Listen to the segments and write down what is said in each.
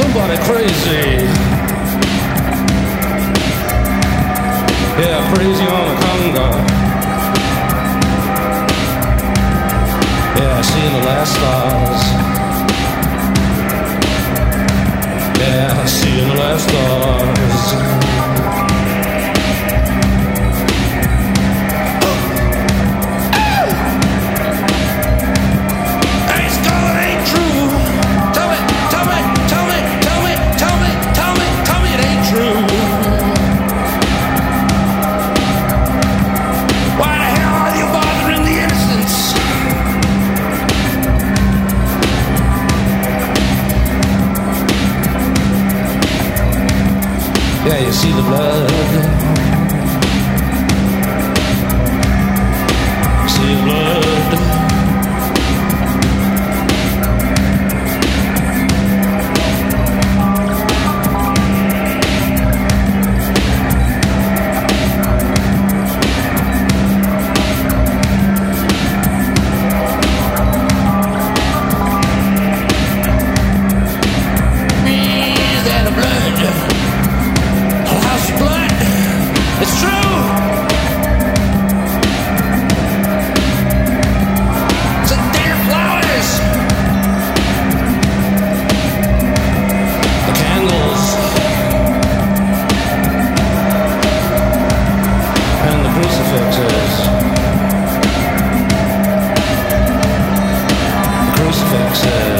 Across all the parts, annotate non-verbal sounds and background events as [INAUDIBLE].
somebody crazy. Yeah, crazy on the Congo. Yeah, seeing the last stars. Yeah, seeing the last stars. you see the blood. boxer.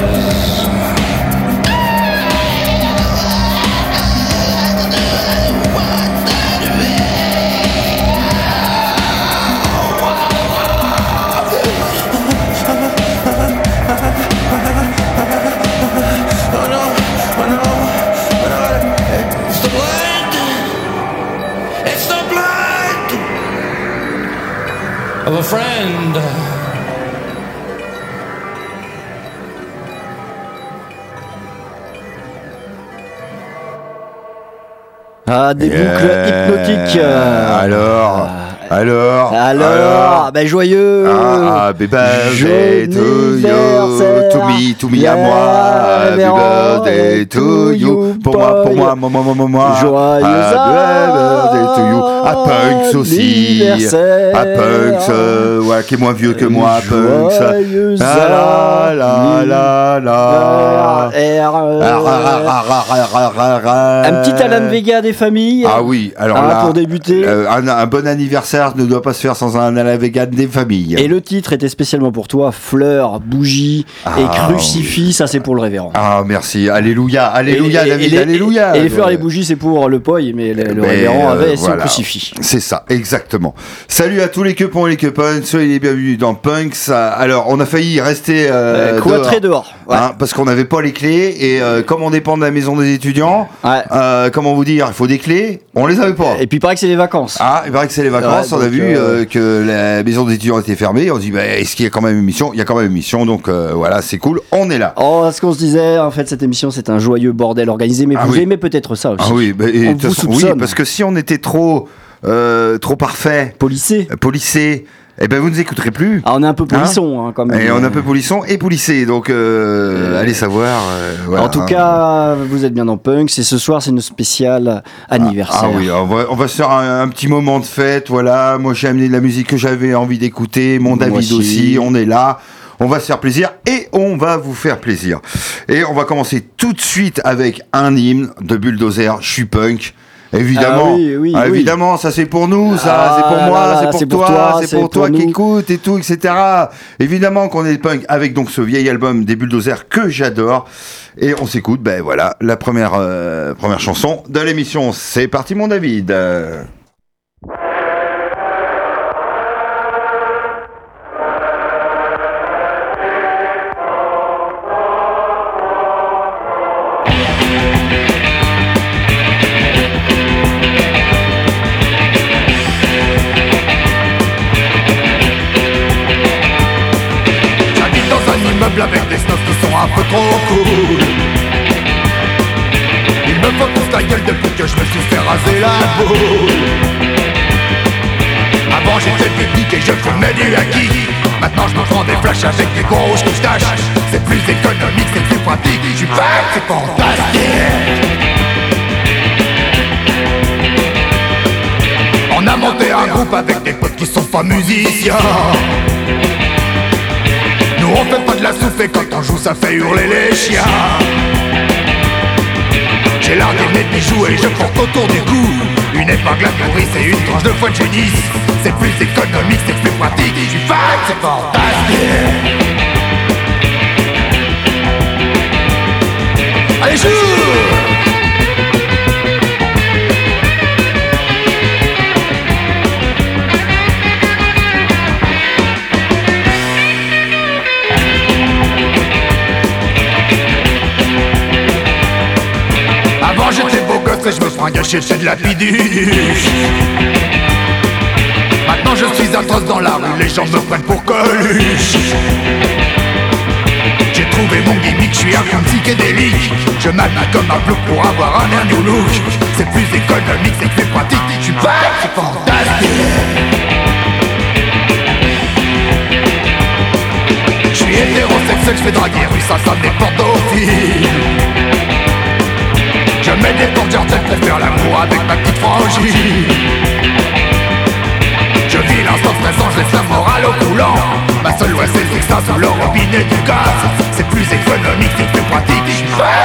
Des Yeah. boucles hypnotiques. euh, Alors, alors, Alors, ben joyeux Ah, happy birthday to you, to me, to me à moi, birthday to you, pour moi, pour moi, moi, moi, moi, moi, moi, Joyeux birthday to you, à Punks aussi, à Punks, euh, ouais, qui est moins vieux que moi, Punks, Joyeux Ah, la, la, la, la, Ah, ra. Un petit Alan Vega des familles. Ah oui, alors Ah, là, pour débuter. un bon anniversaire ne doit pas se faire sans un Alan Vega des familles. Et le titre était spécialement pour toi, fleurs, bougies Ah, et crucifix, ça c'est pour le révérend. Ah merci, alléluia, alléluia Et- et- David, et les- alléluia. Et les fleurs et les bougies c'est pour le poil, mais le, le Mais, révérend euh, avait son voilà. crucifix. C'est ça, exactement. Salut à tous les quepons et les quepons, soyez les bienvenus dans Punks. Alors, on a failli rester euh, Euh, dehors. Ouais. hein, parce qu'on n'avait pas les clés et euh, comme on dépend de la maison des étudiants, Ouais. euh, comment vous dire, il faut des clés, on les avait pas. Et puis il paraît que c'est les vacances. Ah, il paraît que c'est les vacances. On a vu euh, euh, que la maison des étudiants était fermée. On se dit, bah, est-ce qu'il y a quand même une mission? Il y a quand même une mission, donc euh, voilà, c'est cool. On est là. Oh, ce qu'on se disait, en fait, cette émission, c'est un joyeux bordel organisé, mais Ah vous oui. aimez peut-être ça aussi. Ah oui, bah, et On vous façon, oui, parce que si on était trop, euh, trop parfait, Polissé. polissé, eh ben vous ne nous écouterez plus. Ah, on est un peu polisson, hein, quand même. Et on est un peu polisson et polissé, donc euh, allez savoir. euh, voilà, en tout hein. cas, vous êtes bien dans Punk. C'est ce soir, c'est une spéciale anniversaire. Ah oui, on va, on va se faire un, un petit moment de fête, voilà. Moi, j'ai amené de la musique que j'avais envie d'écouter, mon David aussi. aussi. on est là. On va se faire plaisir et on va vous faire plaisir. Et on va commencer tout de suite avec un hymne de Bulldozer, je suis punk. Évidemment, Ah oui, oui, Ah, oui. évidemment, ça c'est pour nous, ça Ah c'est pour là moi, c'est pour, toi, toi, c'est pour toi pour qui écoute et tout, etc. Évidemment qu'on est punk avec donc ce vieil album des Bulldozers que j'adore. Et on s'écoute, ben voilà, la première, euh, première chanson de l'émission. C'est parti mon David. Euh, depuis que je me suis fait raser la boule Avant j'étais technique et je fumais du acquis Maintenant je me prends des flashs avec des gros rouges tâche C'est plus économique, c'est plus pratique. Je suis c'est fantastique. On a monté un groupe avec des potes qui sont pas musiciens. Nous on fait pas de la souffle et quand on joue ça fait hurler les chiens J'ai l'art d'aimer de bijoux et je porte autour du cou Une épingle à nourrice et une tranche de foie de génisse. C'est plus économique, c'est plus pratique Je suis fan, c'est fantastique. Allez joue me fringuais chez de la biduche Maintenant je suis atroce dans la rue, les gens me prennent pour Coluche. J'ai trouvé mon gimmick, je suis un psychédélique Je m'habille comme un bloc pour avoir un air new look. C'est plus économique, c'est plus pratique Je suis pas, c'est fantastique. Je suis hétérosexuel, je fais draguer rue, ça ça n'importe au je mets des tête pour faire l'amour avec ma petite frangine Je vis l'instant présent, je laisse la morale au coulant. Ma seule loi c'est le ça sous le robinet du gaz. C'est plus économique, c'est plus pratique Je suis fantastique.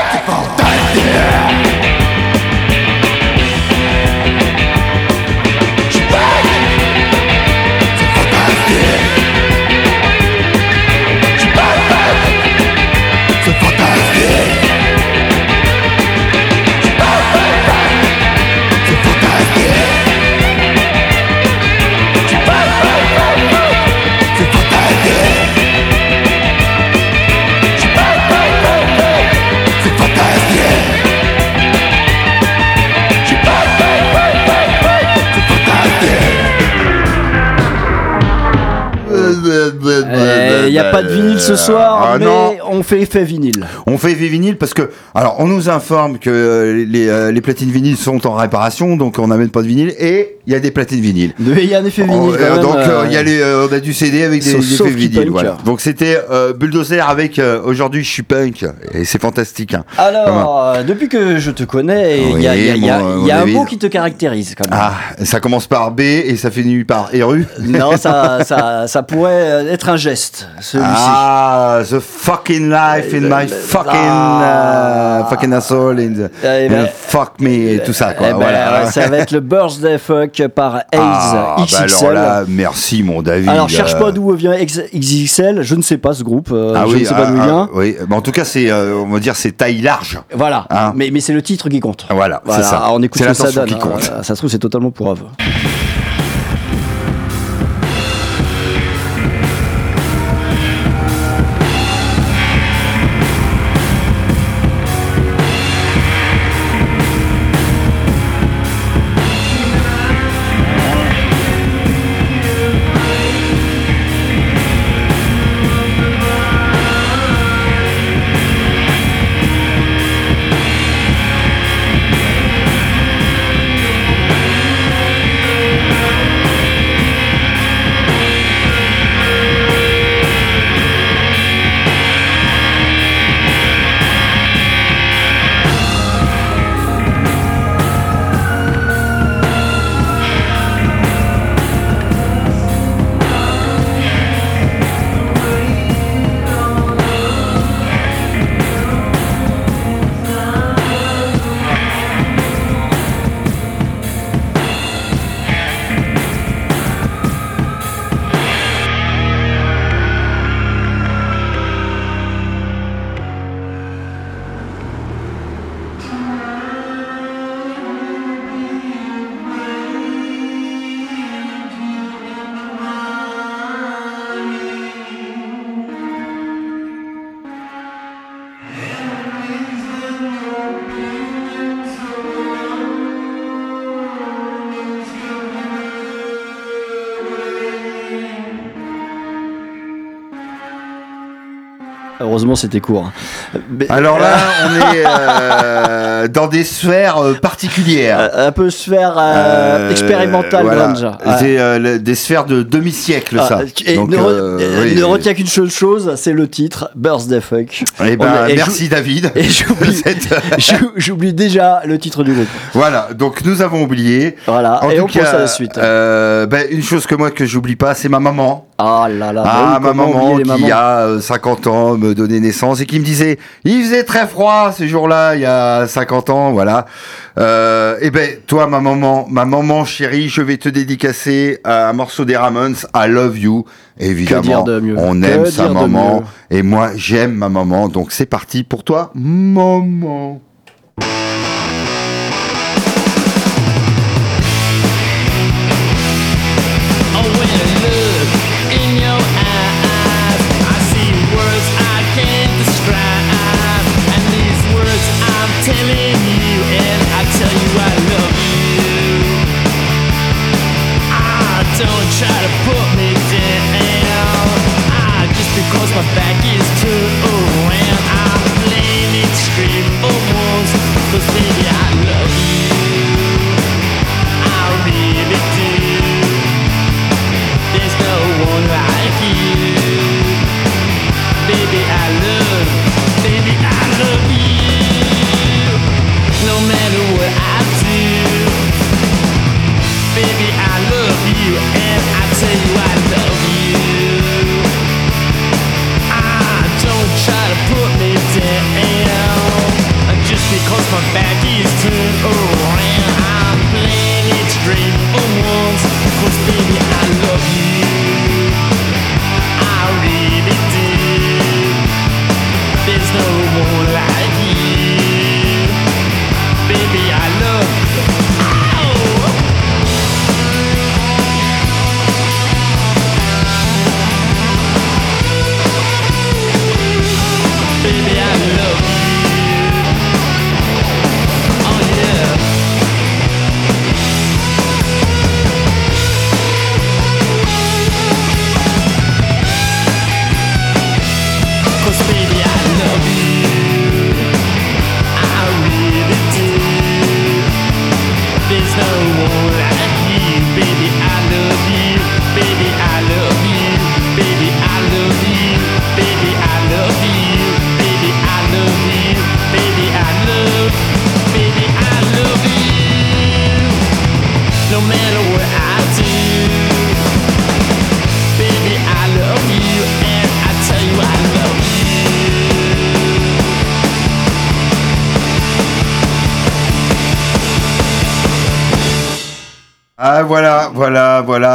Je n'y a pas de vinyle ce soir, Ah, mais non. On fait effet vinyle. On fait effet vinyle parce que, alors, on nous informe que euh, les, euh, les platines vinyles sont en réparation, donc on n'amène pas de vinyle, et il y a des platines vinyles. Il y a un effet vinyle. Oh, quand même, donc euh, il y a les, on a du CD avec des, effets vinyles. Voilà. Donc c'était Bulldozer avec aujourd'hui je suis punk et c'est fantastique. hein. Alors, depuis que je te connais, il y a, Oui, il y a- il y a- mon- il y a mon un mot qui te caractérise quand même. Ah, ça commence par B et ça finit par Eru. Non, ça, [LAUGHS] ça, ça pourrait être un geste, celui-ci. Ah, the fucking life in my fucking Ah. uh, fucking asshole in the, Eh ben- in fuck me et tout ça quoi. Eh ben, voilà. Ça va être le Birthday Fuck par Ace Ah, bah XXL. alors là, merci mon David. Alors, cherche Euh, pas d'où vient X- XXL, je ne sais pas ce groupe, euh, Ah je oui, ne sais pas ah, d'où il ah, vient. oui, mais en tout cas c'est, euh, on va dire c'est taille large. Voilà, Hein. mais, mais c'est le titre qui compte. Voilà, c'est ça. On écoute C'est ce que ça donne. qui hein. compte. Ça se trouve, c'est totalement pour œuvre. C'était court. Mais- Alors là, on est euh, [LAUGHS] dans des sphères euh, particulières. un peu sphère euh, Euh, expérimentale, voilà. Ah. Euh, le- des sphères de demi-siècle, Ah, ça. et Donc, ne, re- euh, euh, oui. ne retiens qu'une seule chose, c'est le titre, Birthday Fuck. Eh ben, On est- et merci David. [LAUGHS] Et [LAUGHS] j'oublie, déjà le titre du groupe. voilà, donc nous avons oublié. Voilà, En et on cas, passe à la suite. euh, ben, une chose que moi que j'oublie pas, c'est ma maman. Ah là là, Ah, ma maman qui a euh, 50 ans me donnait naissance et qui me disait il faisait très froid ce jour-là il y a 50 ans voilà. Euh, et ben toi ma maman ma maman chérie je vais te dédicacer un morceau des Ramones I love you évidemment on Que aime sa maman et moi j'aime ma maman. Donc c'est parti pour toi maman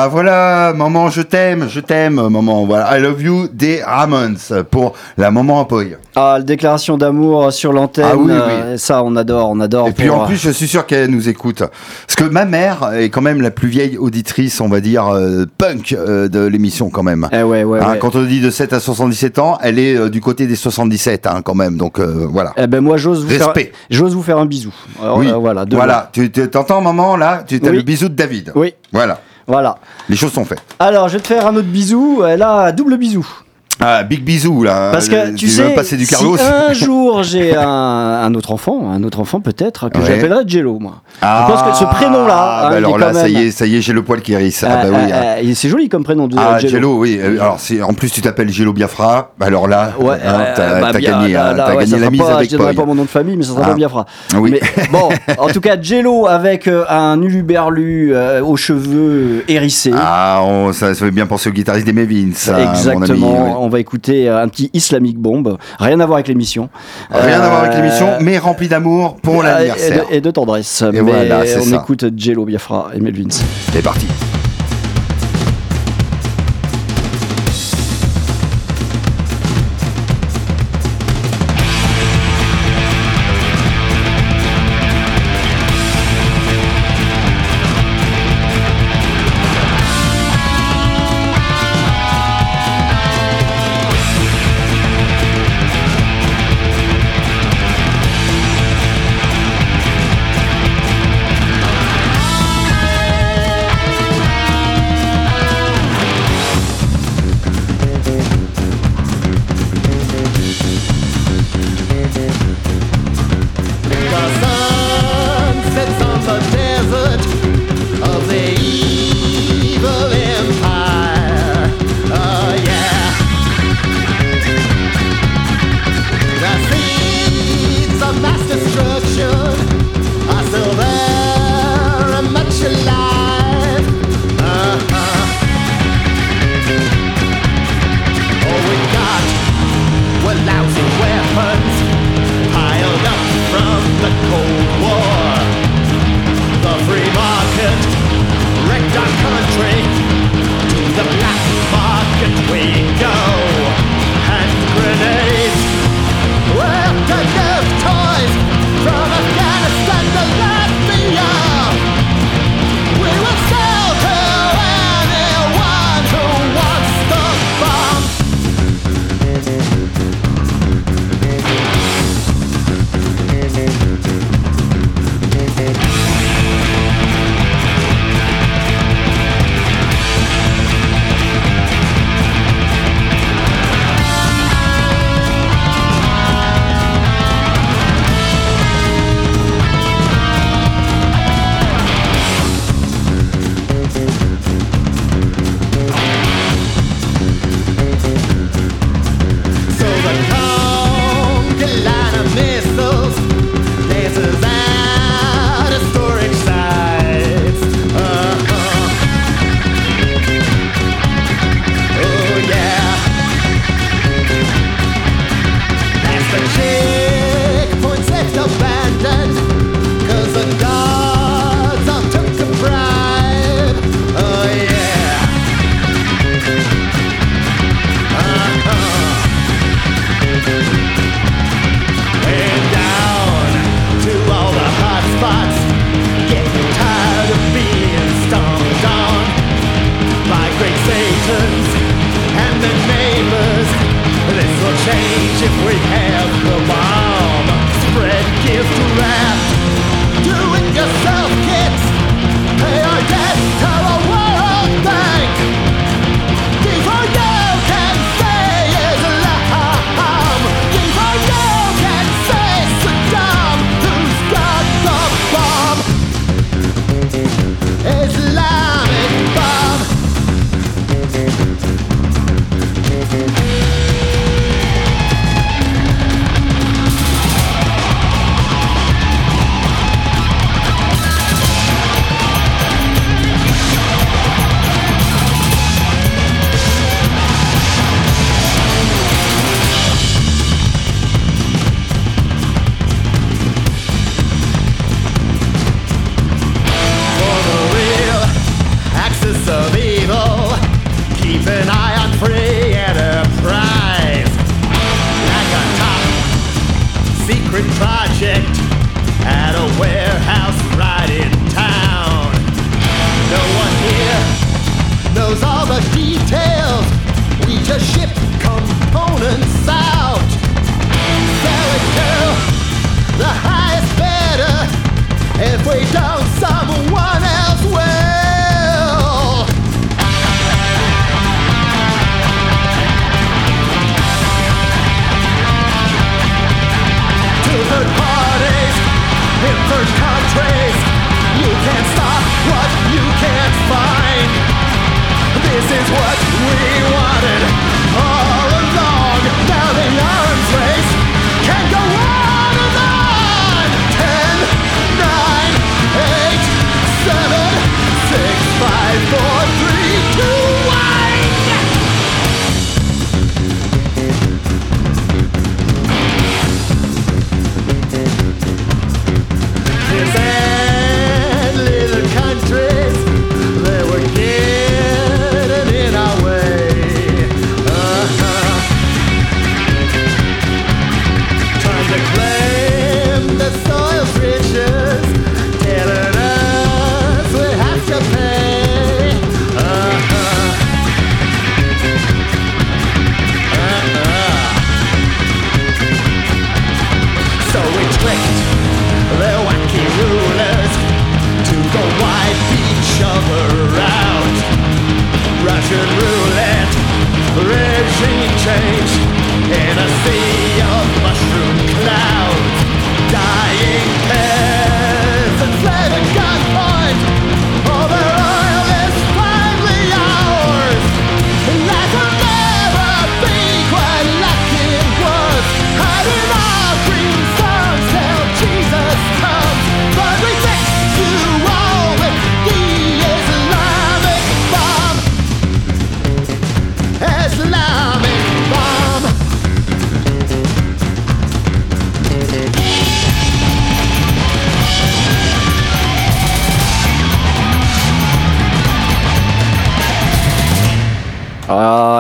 voilà, voilà, maman, je t'aime, je t'aime, maman, voilà, I love you des Ramones pour la maman Apoy. Ah, la déclaration d'amour sur l'antenne, Ah oui, oui. euh, ça on adore, on adore. Et puis en plus, je suis sûr qu'elle nous écoute. Parce que ma mère est quand même la plus vieille auditrice, on va dire, euh, punk euh, de l'émission quand même. Eh ouais, ouais, Hein, ouais. Quand on dit de 7 à 77 ans, elle est euh, du côté des 77 hein, quand même. Donc euh, voilà. Eh ben moi j'ose vous faire, j'ose vous faire un bisou. Alors, oui, euh, voilà, voilà. Tu tu- t'entends maman là? Tu as Oui. le bisou de David. Oui. Voilà. Voilà. Les choses sont faites. Alors je vais te faire un autre bisou. Un double bisou. Ah, big bisou là. Parce que tu, sais, passer du si Carlos. un [LAUGHS] jour j'ai un, un autre enfant, un autre enfant peut-être que Ouais. j'appellerai Jello moi. Ah, je pense que ce prénom-là, bah hein, il est alors là, ça même- y est, ça y est, j'ai le poil qui hérisse. Ah, Euh, bah oui. euh, hein. euh, c'est joli comme prénom de Ah, Jello. Jello, oui. Alors, en plus, tu t'appelles Jello Biafra. Bah, Alors là, Ouais, hein, t'as, bah, gagné, là, hein, là, t'as ouais, gagné la mise pas, avec Je donnerai pas mon nom de famille, mais ça sera Ah. pas Biafra. Oui. Mais [LAUGHS] bon, en tout cas, Jello avec un uluberlu euh, aux cheveux hérissés. Ah, on- ça, ça fait bien penser au guitariste des Mavins. Exactement. On va écouter euh, un petit Islamic Bomb. Rien à voir avec l'émission. Rien à voir avec Euh, l'émission, mais rempli d'amour pour l'anniversaire. Et de, et de tendresse. Et Mais voilà, on ça. écoute Jello, Biafra et Melvins. C'est parti.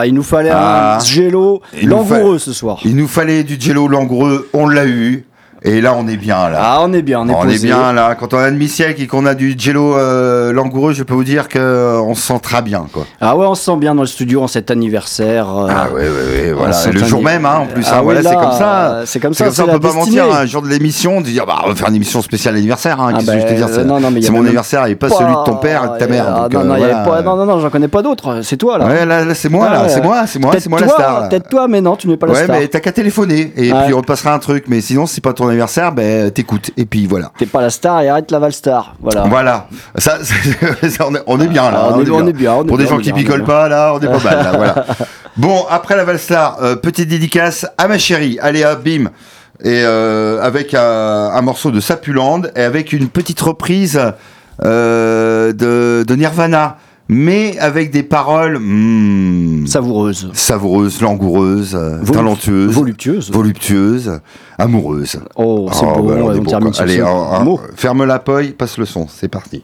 Ah, il nous fallait Ah. un nous langoureux fa- ce soir. Il nous fallait du jello langoureux, on l'a eu. Et là, on est bien là. Ah, on est bien, on est on posé. est bien là. Quand on a demi-siècle et qu'on a du jello euh, langoureux, je peux vous dire que euh, on se sent très bien, quoi. Ah ouais, on se sent bien dans le studio en cet anniversaire. euh, Ah ouais, ouais, ouais, voilà. on le jour même, hein, en plus. Ah hein, oui, voilà, là, c'est comme ça. c'est comme ça, on c'est peut la pas destinée. mentir un jour de l'émission, de dire, bah, on va faire une émission spéciale anniversaire. Hein, Ah Qu'est-ce que je vais te dire c'est- non, non, mais il y C'est avait mon anniversaire et pas, pas- celui de ton père et de ta mère. Ah, non, euh, non, non, non, non, j'en connais pas d'autres. C'est toi là. Ouais, là, c'est moi, là. ouais. C'est moi, c'est moi, c'est moi la star. Peut-être toi, mais non, tu n'es pas la Ouais, star. mais t'as qu'à téléphoner et Ouais. puis on te passera un truc. Mais sinon, si c'est pas ton anniversaire, ben t'écoutes. Et puis voilà. T'es pas la star et arrête la Valstar. Voilà. Voilà, ça, [LAUGHS] on, est, bien là. Ah, hein, on est- on est bien, on est Pour des bien, gens on est qui bien, picolent pas là, on est pas [LAUGHS] mal là. Voilà. Bon, après la Valstar, euh, petite dédicace à ma chérie. Allez, hop, bim. Et euh, avec un, un morceau de Sapuland et avec une petite reprise euh, de, de Nirvana, mais avec des paroles hmm, Savoureuse. savoureuses, langoureuses, euh, Volu- talentueuses, Voluptueuse. voluptueuses, amoureuses. Oh, c'est Oh, beau. bah, on termine sur Allez, un- un- ferme la poille, passe le son, c'est parti.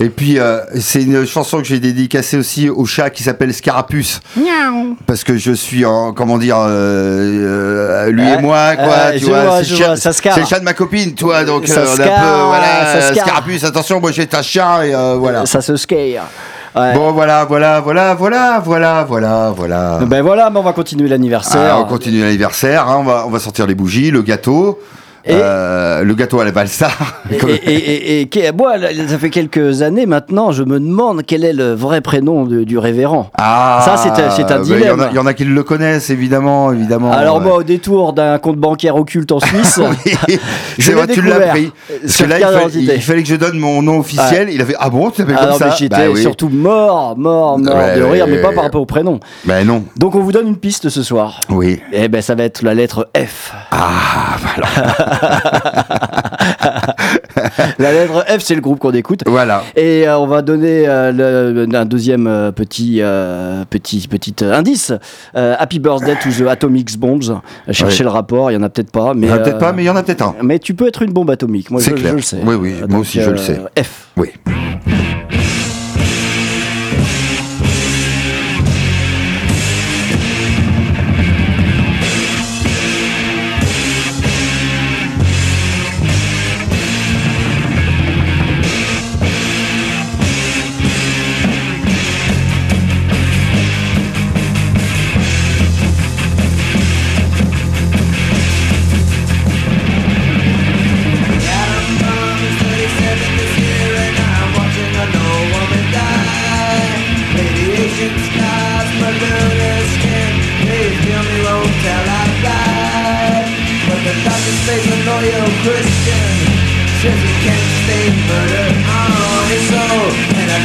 Et puis, euh, c'est une chanson que j'ai dédicacée aussi au chat qui s'appelle Scarapuce. Parce que je suis en, comment dire, euh, euh, lui et moi, quoi, tu vois. vois, c'est le chat- le de ma copine, toi, donc Ça euh, on a un peu, voilà, ça scar. Scarapuce, attention, moi j'ai un chat et euh, voilà. Ça se scare. Ouais. Bon, voilà, voilà, voilà, voilà, voilà, voilà, voilà. Ben voilà, mais on va continuer l'anniversaire. Ah, on continue l'anniversaire, hein, on, va, on va sortir les bougies, le gâteau, Et- euh, le gâteau à la balsa. [LAUGHS] Et, et, et, et- et moi, ça fait quelques années maintenant, je me demande quel est le vrai prénom de- du révérend. Ah, Ça, c'est un- bah, Il y en a- dilemme. il y, en a qui le connaissent, évidemment, évidemment. Alors ouais. moi, au détour d'un compte bancaire occulte en [LAUGHS] Suisse, Oui, [LAUGHS] Je vrai, tu l'as pris. Parce que là, il, fallait- d'identité. il fallait que je donne mon nom officiel. Il a fait Ah bon, tu t'appelles ah comme non, ça mais j'étais Bah oui. surtout mort, mort, mort Ouais, de rire, mais pas par rapport au prénom. Bah non. Donc on vous donne une piste ce soir. Oui. Eh ben ça va être la lettre F. Ah, voilà. [LAUGHS] La lettre F, c'est le groupe qu'on écoute. voilà. Et euh, on va donner euh, le- un deuxième euh, petit, petit, petit indice. Happy Birthday to the Atomic Bombs. Cherchez le rapport, il y en a peut-être pas. Mais, Il y en a peut-être pas, mais il y en a peut-être un. Mais tu peux être une bombe atomique. Moi, je, clair. je le sais. Oui, oui, moi aussi, je le sais. F. Oui.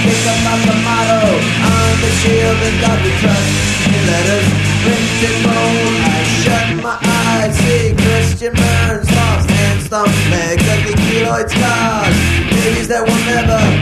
Pick up my tomato on the shield and got the trust. In letters printed bold. I shut my eyes, see Christian burns, lost and stumped legs like keloid scars. Babies that will never.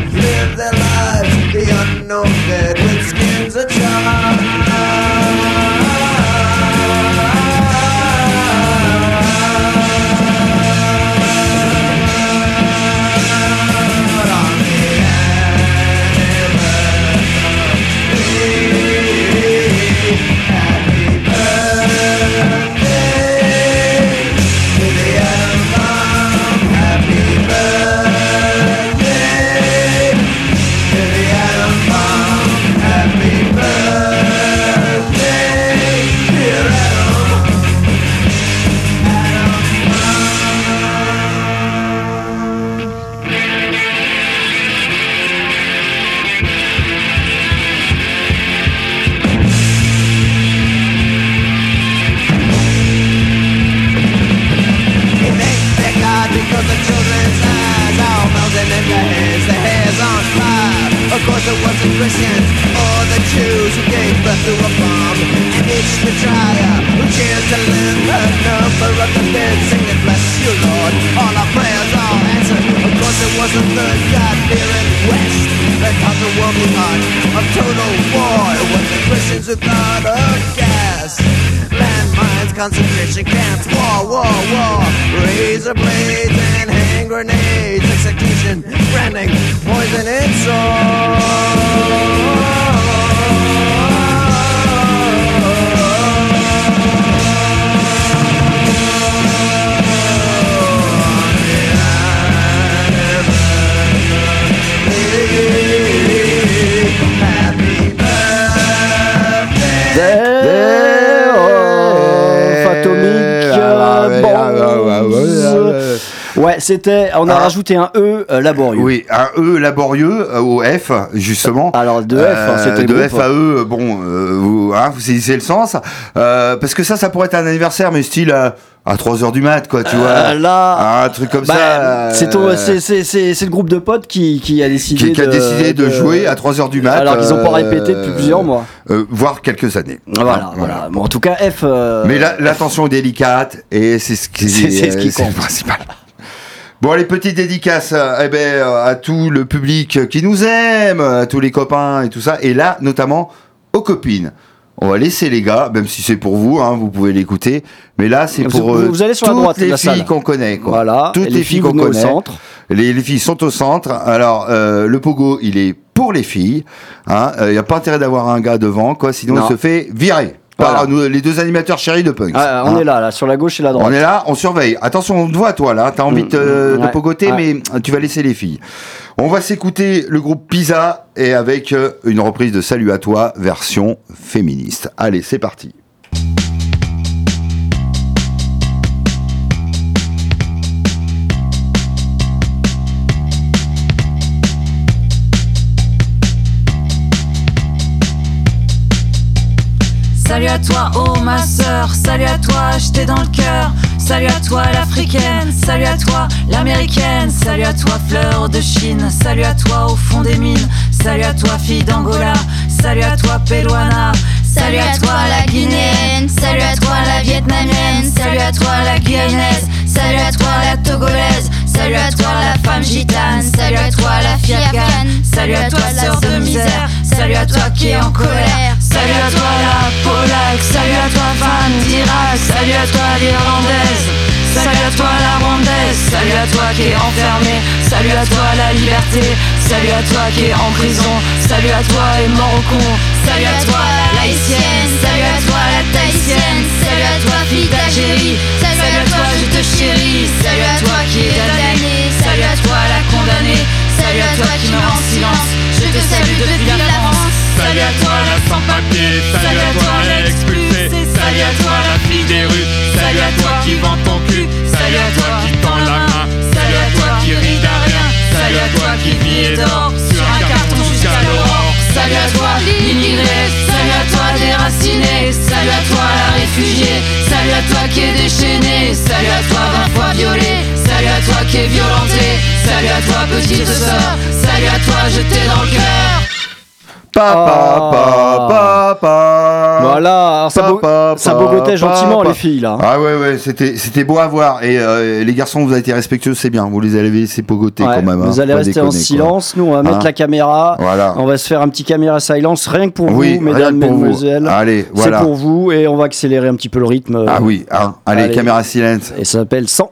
Christians or the Jews who gave birth to a bomb. And it's the trier who cheers to lend the number of the dead, singing bless you Lord. All our prayers are answered. Of course it wasn't third God-fearing West that caused the woman heart of total war. It was the Christians who thought of gas. Concentration camps, war, war, war, razor blades and hand grenades, execution, branding, poison and Of Ouais, c'était. On a Ah. rajouté un E euh, laborieux. Oui, un E laborieux euh, au F, justement. Alors, de F, hein, c'était le De groupe. F à E, bon, euh, vous, hein, vous saisissez le sens. Euh, parce que ça, ça pourrait être un anniversaire, mais style euh, à 3h du mat, quoi, tu vois. Euh, là, Un truc comme bah, ça. euh, c'est le groupe de potes qui, qui a décidé qui, qui a décidé de, jouer à 3h du mat. Alors qu'ils n'ont pas euh, répété depuis plusieurs mois. euh, voire quelques années. Voilà, voilà. Bon, en tout cas, F. euh, Mais la- l'attention est délicate et c'est ce qui, [LAUGHS] C'est- c'est ce qui euh, compte. principal. Bon, les petites dédicaces euh, eh ben, euh, à tout le public qui nous aime, à tous les copains et tout ça. Et là, notamment aux copines. On va laisser les gars, même si c'est pour vous, hein, vous pouvez l'écouter. Mais là, c'est pour vous- euh, vous allez sur la toutes droite les la filles qu'on connaît. Quoi. Voilà. Toutes les, filles qu'on au connaît. centre. Les, les filles sont au centre. Alors, euh, le pogo, il est pour les filles. Il hein. n'y a pas intérêt d'avoir un gars devant, quoi. Sinon, Non. il se fait virer. Par Voilà. nous, les deux animateurs chéris de Punks. Ah, on hein. est là, là, sur la gauche et la droite. On est là, on surveille. Attention, on te voit toi là. T'as envie de, te- Mm, de ouais, pogoter, ouais. mais tu vas laisser les filles. On va s'écouter le groupe Pisa et avec euh, une reprise de Salut à toi, version féministe. Allez, c'est parti. Salut à toi, oh ma sœur, salut à toi, j'étais dans le cœur. Salut à toi, l'africaine, salut à toi, l'américaine, salut à toi, fleur de Chine, salut à toi, au fond des mines, salut à toi, fille d'Angola, salut à toi, Péloana, salut à toi, la guinéenne, salut à toi, la vietnamienne, salut à toi, la guyanaise, salut à toi, la togolaise, salut à toi, la femme gitane, salut à toi, la fille salut à toi, sœur de misère, salut à toi qui est en colère, salut à toi, la salut à toi, l'irlandaise, salut à toi, la rwandaise, salut à toi qui est enfermée, salut à toi, la liberté, salut à toi qui est en prison, salut à toi, et mort au con, salut à toi, la haïtienne, salut à toi, la tahitienne, salut à toi, fille d'Algérie, salut à toi, je te chéris, salut à toi qui est damné, salut à toi, la condamnée, salut à toi qui meurt en silence, je te salue depuis la France. Salut à toi la sans-papier, salut à toi l'expulsé, salut à toi la fille des rues, salut à toi qui vend ton cul, salut à toi qui tend la main, salut à toi qui rit d'un rien, salut à toi qui vit et dort sur un carton jusqu'à l'aurore, salut à toi l'immigré, salut à toi déraciné, salut à toi la réfugiée, salut à toi qui est déchaîné, salut à toi vingt fois violé, salut à toi qui est violenté, salut à toi petite sœur, salut à toi jeté dans le cœur. Papa, Ah. papa, papa. Voilà, ça, bo- Papa, ça bogotait gentiment les filles là. Ah ouais ouais c'était c'était beau à voir et euh, les garçons vous avez été respectueux c'est bien vous les avez laissé pogoter Ouais, quand même hein, vous allez pas rester en quoi. silence, nous on va mettre Hein la caméra, Voilà. on va se faire un petit caméra silence rien que pour Oui, vous, mesdames, mesdemoiselles. Allez, C'est voilà. pour vous et on va accélérer un petit peu le rythme. Ah oui hein. allez, Allez. caméra silence Et ça s'appelle 100.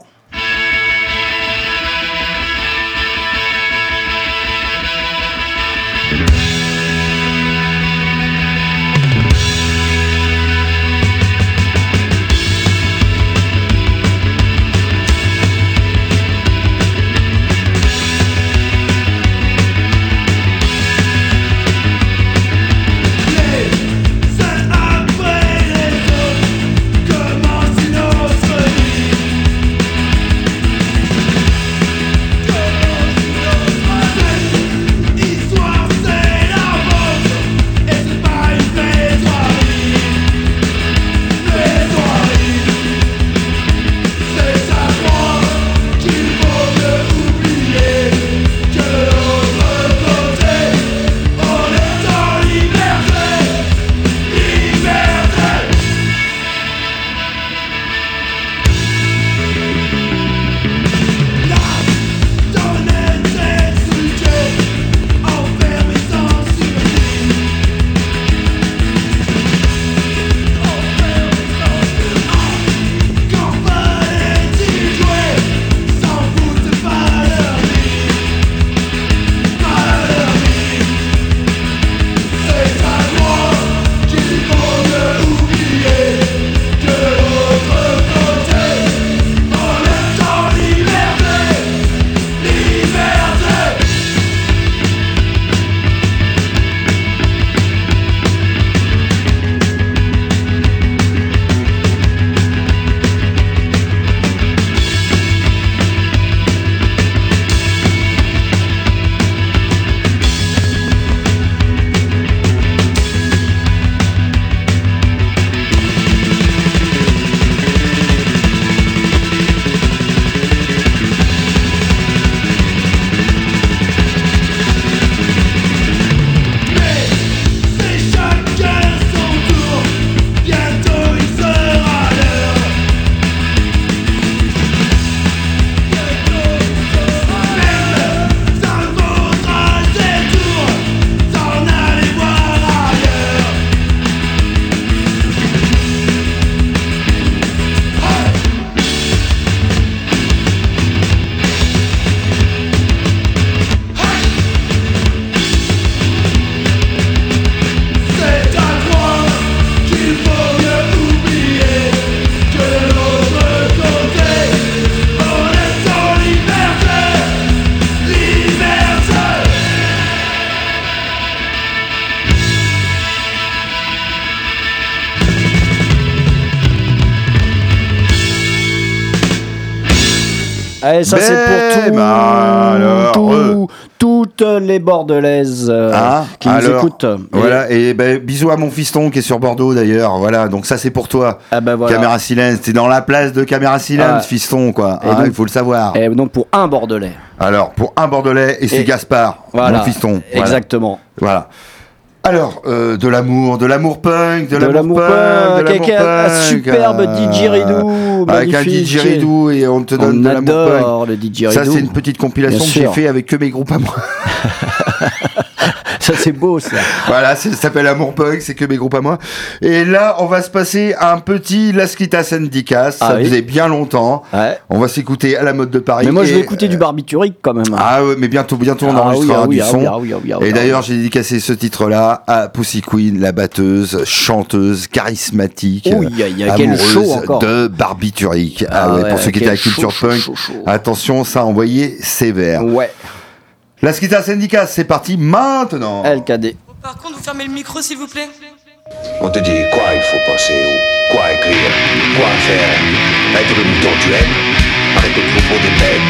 Allez, ça c'est pour tout, alors, tout- euh. toutes les bordelaises euh, Ah, qui nous écoutent. Voilà, et ben, bisous à mon fiston qui est sur Bordeaux d'ailleurs. Voilà, donc ça c'est pour toi. Ah bah voilà. Caméra Silence, t'es dans la place de Caméra Silence, Ah. fiston, quoi. Hein, donc- il faut le savoir. Et donc pour un bordelais. Alors, pour un Bordelais, et c'est Gaspard, Voilà. mon fiston. Voilà. Exactement. Voilà. Alors, euh, de l'amour, de l'amour punk, de, De l'amour punk, de avec l'amour un- un punk, superbe euh, DJ Ridou, Avec un Ridou et on te donne On de l'amour punk. le DJ Ça, c'est une petite compilation Bien que j'ai fait avec que mes groupes à moi. [LAUGHS] Ça c'est beau ça. [LAUGHS] voilà, ça s'appelle Amour Punk, c'est que mes groupes à moi. Et là, on va se passer un petit Las Quitas Syndicas. Ça Ah oui. faisait bien longtemps. Ouais. On va s'écouter à la mode de Paris. Mais moi je vais écouter du euh, barbiturique quand même. Ah ouais, mais bientôt, bientôt on enregistrera oui, du oui, son. oui, oui, oui, Et d'ailleurs, oui. j'ai dédicacé ce titre-là à Pussy Queen, la batteuse, chanteuse, charismatique, Oui, il y a- y a amoureuse show de Barbiturique. Ah, Ah ouais, ouais, pour ceux qui étaient à Culture chaud, Punk, chaud, chaud, chaud. attention, ça a envoyé sévère. Ouais, La Skita Syndicas, c'est parti maintenant. LKD. Par contre, vous fermez le micro, s'il vous plaît. On te dit quoi il faut penser, ou quoi écrire, quoi faire. Être le mouton tu aimes, avec le troupeau des bêtes.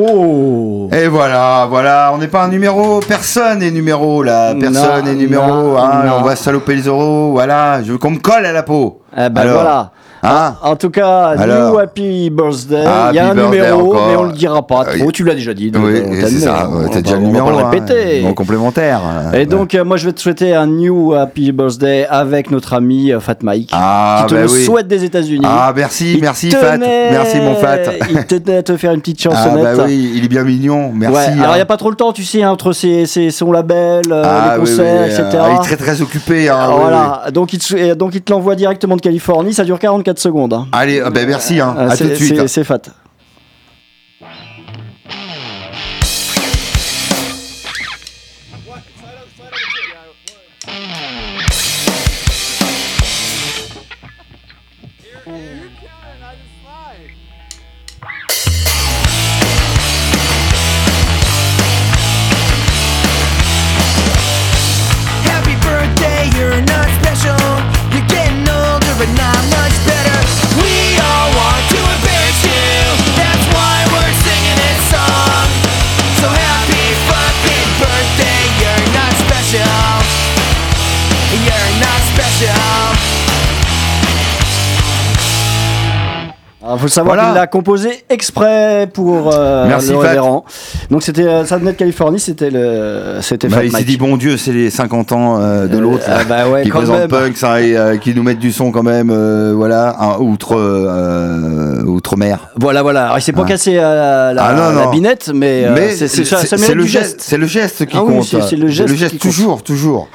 Oh Et voilà, voilà, on n'est pas un numéro, personne n'est numéro là, personne Non, n'est numéro, non, hein, non. on va saloper les euros, voilà, je veux qu'on me colle à la peau. Eh ben Alors, voilà. Hein En tout cas, Alors New Happy Birthday. Happy Il y a un numéro, encore. mais on le dira pas Euh, trop. Tu l'as déjà dit. donc, Oui, c'est ça, t'as déjà le on va numéro, le hein, répéter. non complémentaire. Et donc, euh, moi, je vais te souhaiter un New Happy Birthday avec notre ami euh, Fat Mike, Ah, qui te bah le oui. souhaite des États-Unis. Ah, merci, Il merci Fat, merci mon Fat. Il tenait à te faire une petite Ah chansonnette. bah oui, il est bien mignon, merci. Ouais, alors il hein. n'y a pas trop le temps, tu sais, hein, entre ses, ses- son label, euh, Ah, les concerts, etc. euh, il est très très occupé. hein, voilà, donc il, te, donc il te l'envoie directement de Californie, ça dure 44 secondes. hein. Allez, ah, bah, merci, hein. Euh, à tout de suite. C'est fat. Il faut savoir Voilà. qu'il l'a composé exprès pour euh, Merci, le révérend. Donc c'était euh, ça venait de Californie, c'était le c'était Bah, il s'est dit bon Dieu, c'est les 50 ans euh, de Euh, l'autre ah bah ouais, qui présente punk, ça, et, euh, qui nous mettent du son quand même, euh, voilà, un outre euh, outre-mer. Voilà voilà. Alors, il s'est pas cassé euh, la, Ah, non, la non. binette, mais, euh, Mais c'est le geste, geste. c'est le geste qui Ah oui, compte. c'est- c'est le geste qui compte. toujours, toujours.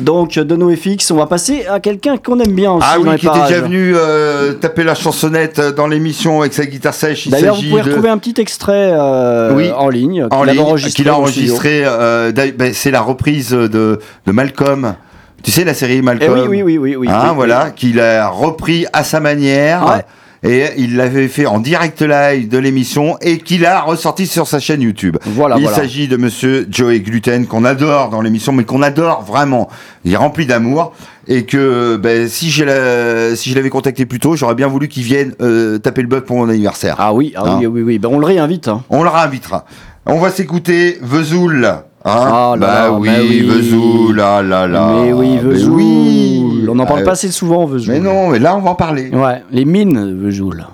Donc de NoFX, on va passer à quelqu'un qu'on aime bien aussi Ah dans oui, les qui était parages. déjà venu euh, taper la chansonnette dans l'émission avec sa guitare sèche. Il D'ailleurs, vous pouvez de- retrouver un petit extrait euh, Oui, en ligne qu'il enregistré. a enregistré. euh, ben, c'est la reprise de, de Malcolm. Tu sais la série Eh Malcolm. oui, oui, oui, oui, oui. Hein, oui, voilà, qu'il a repris à sa manière. Ouais. Et il l'avait fait en direct live de l'émission et qu'il a ressorti sur sa chaîne YouTube. Voilà, il voilà. s'agit de monsieur Joey Gluten qu'on adore dans l'émission, mais qu'on adore vraiment. Il est rempli d'amour et que ben, si je la- si je l'avais contacté plus tôt, j'aurais bien voulu qu'il vienne euh, taper le bug pour mon anniversaire. Ah oui, ah Hein. oui, oui, oui. Ben, on le réinvite. hein. On le réinvitera. On va s'écouter Vesoul. Hein Ah là bah, là, oui, bah oui. Vesoul, là là là. Mais oui, Mais Vesoul. On n'en parle Euh, pas assez souvent, Vesoul. Mais non, mais là on va en parler. Ouais, les mines, Vesoul.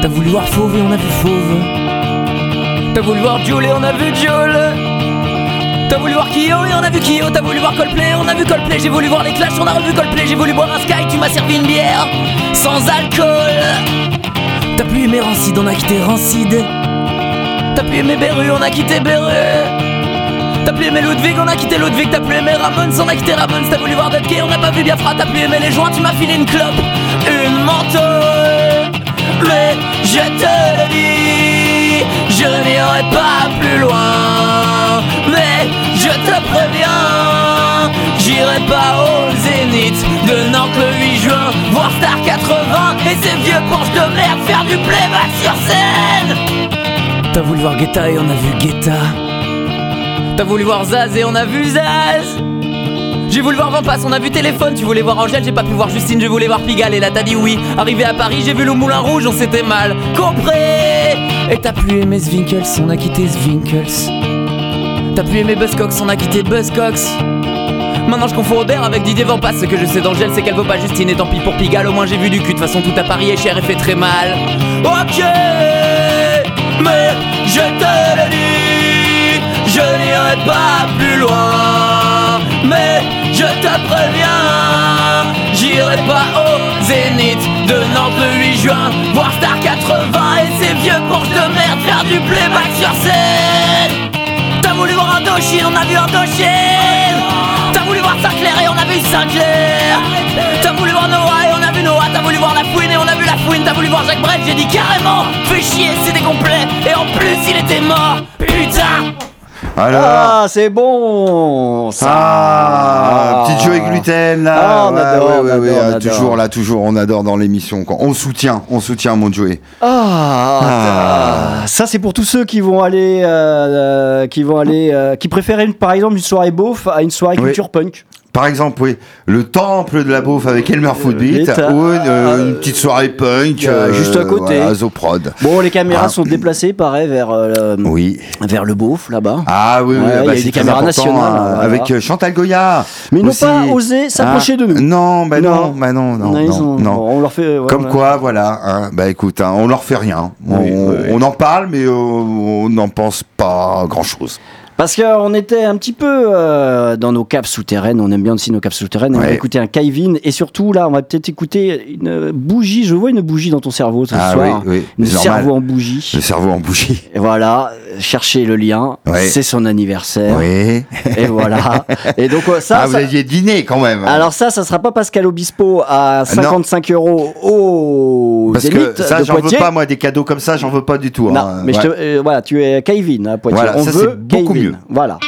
T'as voulu voir Fauve et on a vu Fauve. T'as voulu voir Joule et on a vu Joule. T'as voulu voir Kyo et on a vu Kyo. T'as voulu voir Coldplay, on a vu Coldplay. J'ai voulu voir les Clash, on a revu Coldplay. J'ai voulu boire un Sky, tu m'as servi une bière sans alcool. T'as pu aimer Rancid, on a quitté Rancid. T'as pu aimer Beru, on a quitté Beru. T'as pu aimer Ludwig, on a quitté Ludwig. T'as pu aimer Ramones, on a quitté Ramones. T'as voulu voir Dudkey, on n'a pas vu Biafra. T'as pu aimer les joints, tu m'as filé une clope, une menthol. Mais je te le dis, je n'irai pas plus loin. Mais je te préviens, j'irai pas au Zénith de Nantes le 8 juin, voir Star 80 et ces vieux porches de merde faire du playback sur scène. T'as voulu voir Guetta et on a vu Guetta. T'as voulu voir Zaz et on a vu Zaz. J'ai voulu voir Vampas, on a vu téléphone, tu voulais voir Angèle, j'ai pas pu voir Justine, je voulais voir Pigalle et là t'as dit oui. Arrivé à Paris, j'ai vu le Moulin Rouge, on s'était mal compris. Et t'as plus aimé Zwinkels, on a quitté Zwinkels. T'as plus aimé Buzzcocks, on a quitté Buzzcocks. Maintenant je confonds Robert avec Didier Vampas, ce que je sais d'Angèle c'est qu'elle vaut pas Justine et tant pis pour Pigalle, au moins j'ai vu du cul, de toute façon tout à Paris est cher et fait très mal. Ok, mais je te le dis, je n'irai pas plus loin. Mais je te préviens, j'irai pas au Zénith de Nantes le 8 juin, voir Star 80 et ces vieux porches de merde faire du playback sur scène. On a vu Indochine T'as voulu voir Sinclair et on a vu Sinclair T'as voulu voir Noah et on a vu Noah. T'as voulu voir La Fouine et on a vu La Fouine. T'as voulu voir Jacques Brel, j'ai dit carrément Fais chier, c'est des complets. Et en plus il était mort. Putain Alors. Ah, c'est bon ça. Ah, petit Joey Gluten là. Ah, on Ouais, adore, ouais, on ouais, adore, ouais, on adore. toujours là, toujours, on adore dans l'émission. On soutient, on soutient mon Joey. Ah, ah, ça c'est pour tous ceux qui vont aller, euh, euh, qui vont aller, euh, qui préfèrent une, par exemple une soirée beauf à une soirée Oui. culture punk. Par exemple, oui, le temple de la bouffe avec Elmer Footbeat Beat, ou une, euh, euh, une petite soirée punk euh, juste à côté. voilà, Zoprod. Bon, les caméras Ah. sont déplacées, pareil, vers, euh, Oui. vers le beauf là-bas. Ah oui, oui, Ouais, il y bah, a des caméras nationales, hein, avec euh, Chantal Goya. Mais ils n'ont pas osé s'approcher Ah, de nous. Non, bah non, Non. bah non, non, Non, ils non, ont- non. bon, on leur fait. ouais, Comme ouais. quoi, voilà. hein, bah écoute, hein, on leur fait rien. On, Oui, en parle, mais euh, on n'en pense pas grand-chose. Parce qu'on était un petit peu euh, dans nos caves souterraines, on aime bien aussi nos caves souterraines, on va Ouais. écouter un Kevin, et surtout là, on va peut-être écouter une bougie, je vois une bougie dans ton cerveau ce Ah soir, oui, c'est cerveau en bougie. Le cerveau en bougie. Et voilà, cherchez le lien, Ouais. c'est son anniversaire, Oui. [LAUGHS] et voilà. Et donc ça, ah, vous ça- aviez dîné quand même. alors ça, ça sera pas Pascal Obispo à 55 euros au Parce que ça, j'en veux pas, moi, des cadeaux comme ça, j'en veux pas du tout. Non, hein. mais je Ouais. te, euh, voilà, tu es Kevin à Poitiers. Voilà, on ça, veut beaucoup Kevin. mieux. Voilà.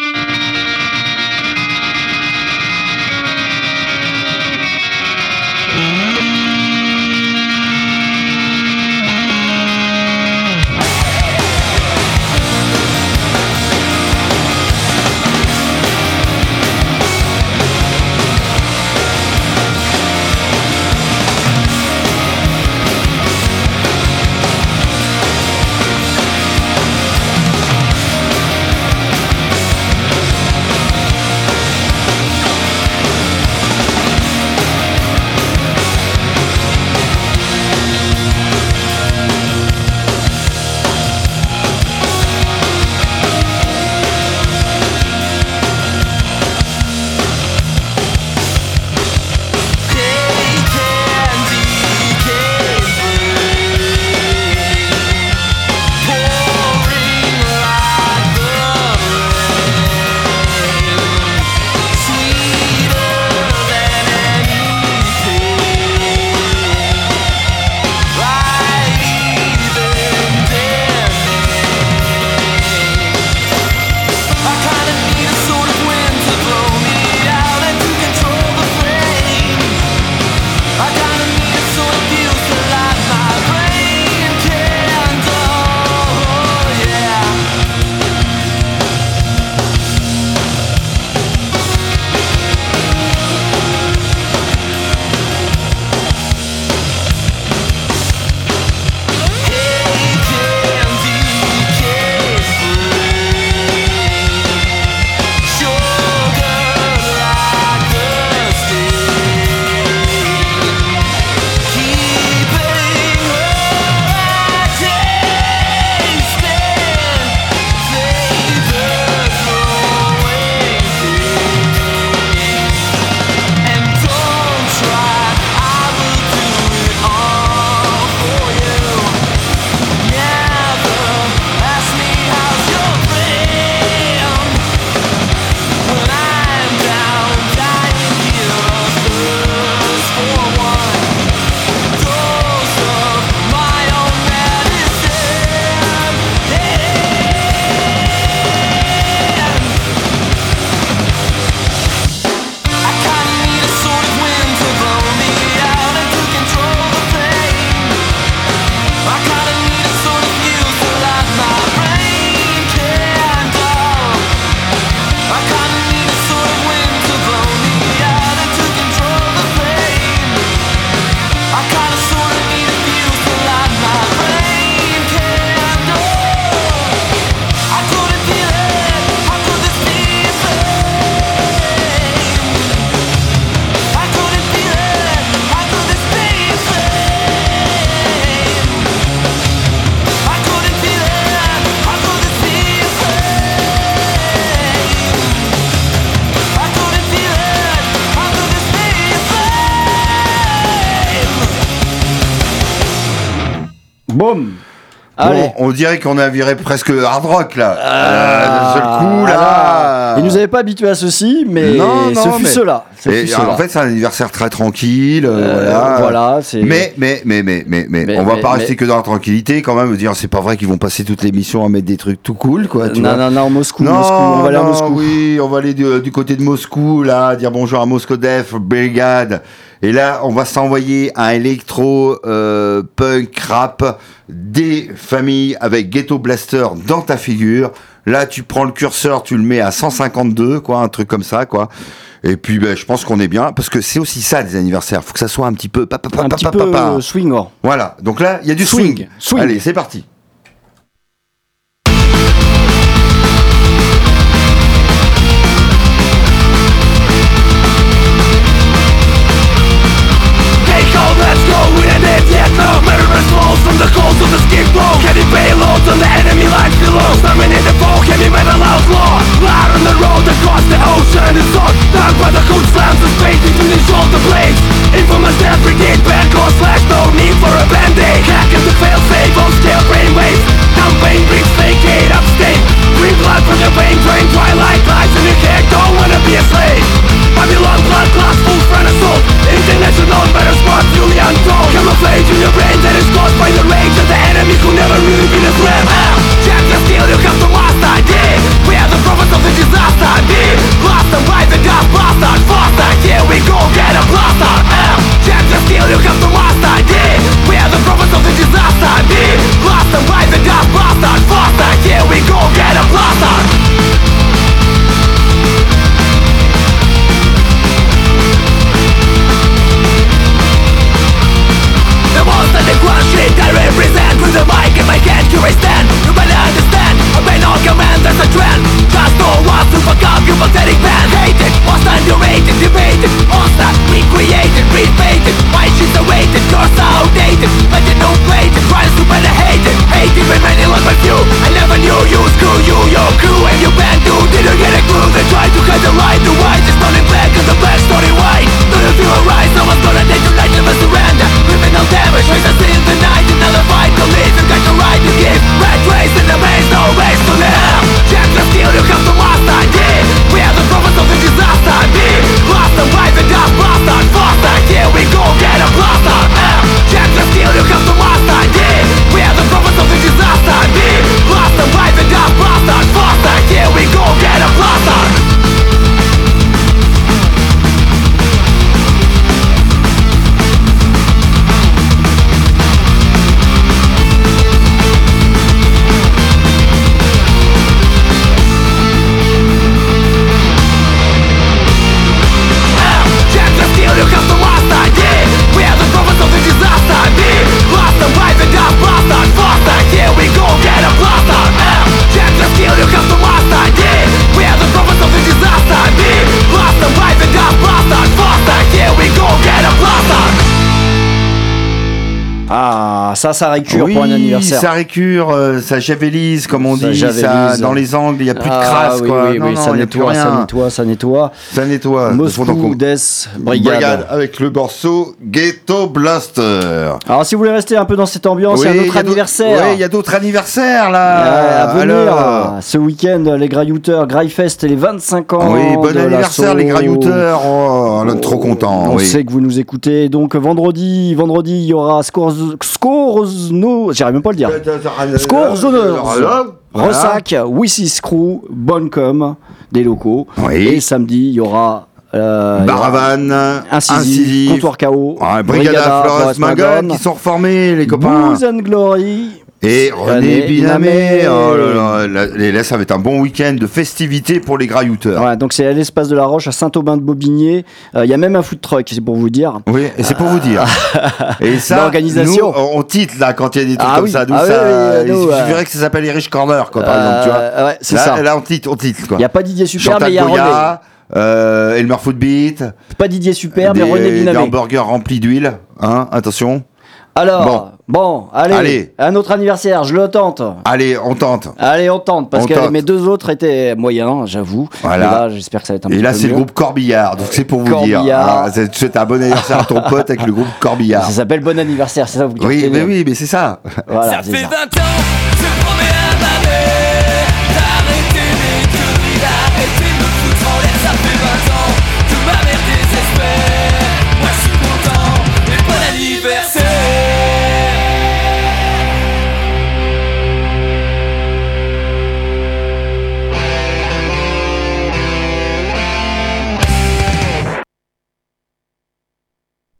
On dirait qu'on a viré presque hard rock là. Ah, Euh, d'un seul coup là. là. Ils nous avaient pas habitués à ceci, mais Non, non, ce fut mais- cela. Ce Et, fut en cela. fait, c'est un anniversaire très tranquille. euh, Euh, voilà. voilà, c'est. Mais, mais, mais, mais, mais, mais, Mais- on va mais- pas rester que dans la tranquillité quand même. Dire, c'est pas vrai qu'ils vont passer toute l'émission à mettre des trucs tout cool, quoi. Tu non, vois. non, non, Moscou, Non, Moscou, on va aller à Moscou. Oui, on va aller du, du côté de Moscou, là, dire bonjour à Moscow Def Brigade. Et là, on va s'envoyer un électro euh, punk rap des familles avec Ghetto Blaster dans ta figure. Là, tu prends le curseur, tu le mets à 152, quoi, un truc comme ça, quoi. Et puis, ben, je pense qu'on est bien, parce que c'est aussi ça des anniversaires. Faut que ça soit un petit peu, pa, pa, pa, Un petit peu swinger. Voilà. Donc là, il y a du swing. Swing, swing. Allez, c'est parti. Storming in the foe, heavy metal outlaw Loud. On the road across the ocean and sun Down by the cold slams of space between the shoulder blades Infamous death brigade, bad cause slash No need for a band-aid. Hack and the fail safe, on scale brainwaves Down pain brings vacate upstate. Green blood from the vein drain Twilight lies in your head, don't wanna be a slave. Babylon blood class full front assault International better spot fully untold. Camouflage in your brain that is caused by the rage of the enemy who never really been a threat ah, Steel you idea We are the prophets of disaster B Lost them by the Faster here we go get a blaster. Ah, Check the idea We are the prophets of disaster B Lost them by the Faster here we go get a blaster. And the shit I represent With the mic in my hand, here I stand no a trend. Just no one to up your pathetic band Hated, most underrated, debated Monster, recreated, repainted My shit's awaited, course outdated. But you don't play the crimes you better hate it. Hated remaining like my few I never knew you, screw you, your crew and your band too Didn't get a clue, they tried to hide the right The white is in black and the black story white. Do you feel alright? Someone's gonna your life, never surrender. Criminal damage, traces in the night Another fight to live, ça, ça récure oui, pour un anniversaire. ça récure, euh, ça javélise, comme on Ça dit, ça, dans les angles, il n'y a plus de Ah, crasse, oui, quoi. oui, non, oui, non, ça plus nettoie, ça nettoie, ça nettoie. Ça nettoie. de Moscou. Death, Brigade. avec le morceau Ghetto Blaster. Alors, si vous voulez rester un peu dans cette ambiance, il y a un autre y a d'autres- anniversaire. Oui, il y a d'autres anniversaires, Euh, là. à venir Alors. ce week-end, les Graillouteurs, Graillfest et les 25 ans. Oui, bon de anniversaire, les graillouteurs. Oh, on est trop contents. On oui. sait que vous nous écoutez. Donc vendredi, vendredi, il y aura Scores, Scorzno, j'arrive même pas à le dire. Scorzoners, Voilà. Ressac, Wissis Crew, Boncom, des locaux. Oui. Et samedi, il y aura euh, Baravan, Incisive, Comptoir KO, ouais, Brigada, Brigada, Flores, Flores Magog, Magog, qui sont reformés, les copains. Booze and Glory. Et René Binamé. Oh là là, là, et là, ça va être un bon week-end de festivités pour les graillouteurs. Voilà, donc c'est à l'espace de la Roche à Saint-Aubin-de-Bobigné. Euh, Il y a même un food truck, c'est pour vous dire. Oui, et c'est pour vous dire. [LAUGHS] Et ça, L'organisation. nous, on titre là quand il y a des trucs Ah comme oui, ça. Nous, ah oui, ça oui, nous, il euh, suffirait que ça s'appelle Irish Corner, quoi, par exemple, tu vois. Euh, ouais, c'est là, ça. Là, on titre, on titre, quoi. Il n'y a pas Didier Super, mais il y a. Goya, euh, Elmer Footbeat. Pas Didier Super, mais des, René des Binamé. hamburgers remplis d'huile, hein, attention. Alors, Bon. Allez, Allez. un autre anniversaire, je le tente. Allez, on tente. Allez, on tente, parce On que tente. mes deux autres étaient moyens, j'avoue. Voilà. Et là, j'espère que ça va être un Et petit là, c'est le groupe Corbillard. Donc, c'est pour vous dire. Corbillard. Ah, c'est- un bon anniversaire à ton [LAUGHS] pote avec le groupe Corbillard. Ça s'appelle Bon anniversaire, c'est ça vous Oui, mais oui, mais c'est ça. Voilà, Ça c'est fait ça. 20 ans,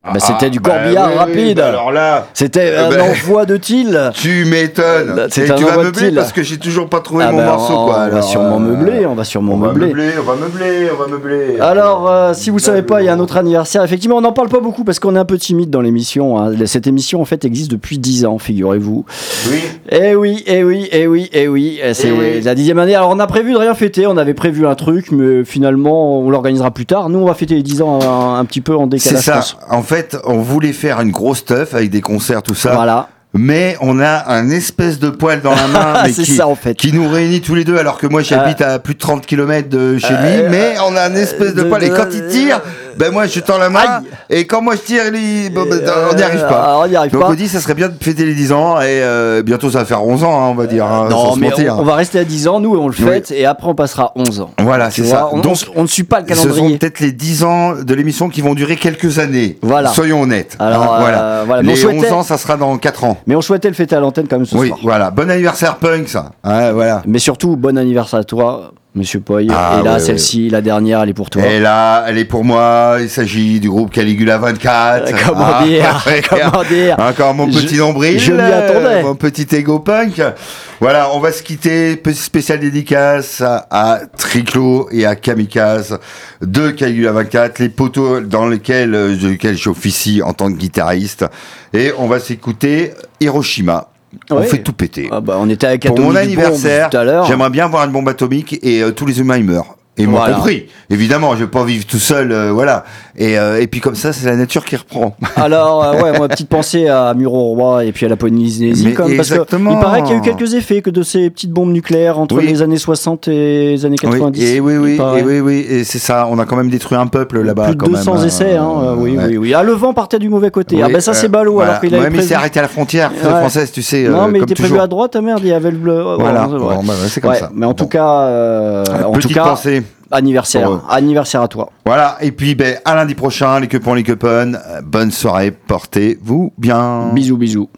Bah, c'était du bah corbillard oui, rapide. bah alors là, C'était Euh, un bah, envoi de til. tu m'étonnes. C'est Et un tu vas meubler parce que j'ai toujours pas trouvé Ah mon morceau, on, quoi. va Alors, sûrement euh, meubler, on va sûrement On va meubler. meubler, on va meubler, on va meubler. Alors, euh, si vous savez pas, il y a un autre anniversaire. Effectivement, on n'en parle pas beaucoup parce qu'on est un peu timide dans l'émission. hein. Cette émission, en fait, existe depuis 10 ans, figurez-vous. Oui. Eh oui, eh oui, eh oui, eh oui. Eh, C'est Eh oui. la dixième année. Alors, on a prévu de rien fêter. On avait prévu un truc, mais finalement, on l'organisera plus tard. Nous, on va fêter les 10 ans un, un petit peu en C'est décalage. je ça. En fait, on voulait faire une grosse stuff avec des concerts, tout ça. Voilà. Mais on a un espèce de poil dans la main [LAUGHS] mais qui, ça, en fait. qui nous réunit tous les deux alors que moi j'habite à plus de 30 km de chez lui Euh, mais on a un espèce de de- poil et quand il tire ben moi je tends la main Aïe. et quand moi je tire il- bon, ben, on n'y arrive Euh, pas on n'y arrive donc pas. on dit ça serait bien de fêter les 10 ans et euh, bientôt ça va faire 11 ans hein, on va dire hein, Non, sans se mais mentir. on, on va rester à 10 ans, nous, on le fête, et après, on passera 11 ans. voilà Tu c'est vois, ça on, donc on- on ne suit pas le ce sont calendrier. peut-être les 10 ans de l'émission qui vont durer quelques années. Voilà. Soyons honnêtes. Alors, Hein, euh, voilà. Mais on Les souhaitait- 11 ans, ça sera dans 4 ans. Mais on souhaitait le fêter à l'antenne quand même ce Oui, soir. voilà. Bon anniversaire punk, ça. Ouais, voilà. Mais surtout, bon anniversaire à toi, monsieur Poy. Ah, et là, ouais, celle-ci, la dernière, elle est pour toi. Et là, elle est pour moi. Il s'agit du groupe Caligula 24. Euh, comment Ah, dire [LAUGHS] ouais. Comment dire Encore mon Je- petit nombril. je m'y attendais. Mon petit ego punk. Voilà, on va se quitter. Petit spécial dédicace à, à Triclo et à Kamikaze de Caligula 24, les poteaux dans lesquels, euh, de lesquels j'officie en tant que guitariste. Et on va s'écouter Hiroshima. On fait tout péter. Ah bah, on était avec Pour mon anniversaire, j'aimerais bien voir une bombe atomique et euh, tous les humains ils meurent. Et moi Voilà. compris. Évidemment, je vais pas vivre tout seul, euh, voilà. Et, euh, et puis comme ça, c'est la nature qui reprend. [LAUGHS] Alors, euh, ouais, moi, petite pensée à Muro-Roi et puis à la Polynésie. Comme, parce que il paraît qu'il y a eu quelques effets que de ces petites bombes nucléaires entre Oui. les années 60 et les années 90. Oui, et oui, oui, il et oui, oui, et c'est ça. On a quand même détruit un peuple là-bas. Plus de quand 200 même, essais, hein, euh, oui, ouais. oui, oui. Ah, le vent partait du mauvais côté. ah, ben ça, c'est euh, ballot, voilà. alors qu'il Ouais, mais prévu. c'est arrêté à la frontière française, tu sais. non, mais il était prévu à droite, merde, il y avait le bleu. Voilà. bah, c'est comme ça. Mais en tout cas, en tout Petite cas, pensée. Anniversaire, Pour anniversaire à toi. Voilà. Et puis, ben, à lundi prochain, les coupons, les coupons. Euh, Bonne soirée. Portez-vous bien. Bisous, bisous.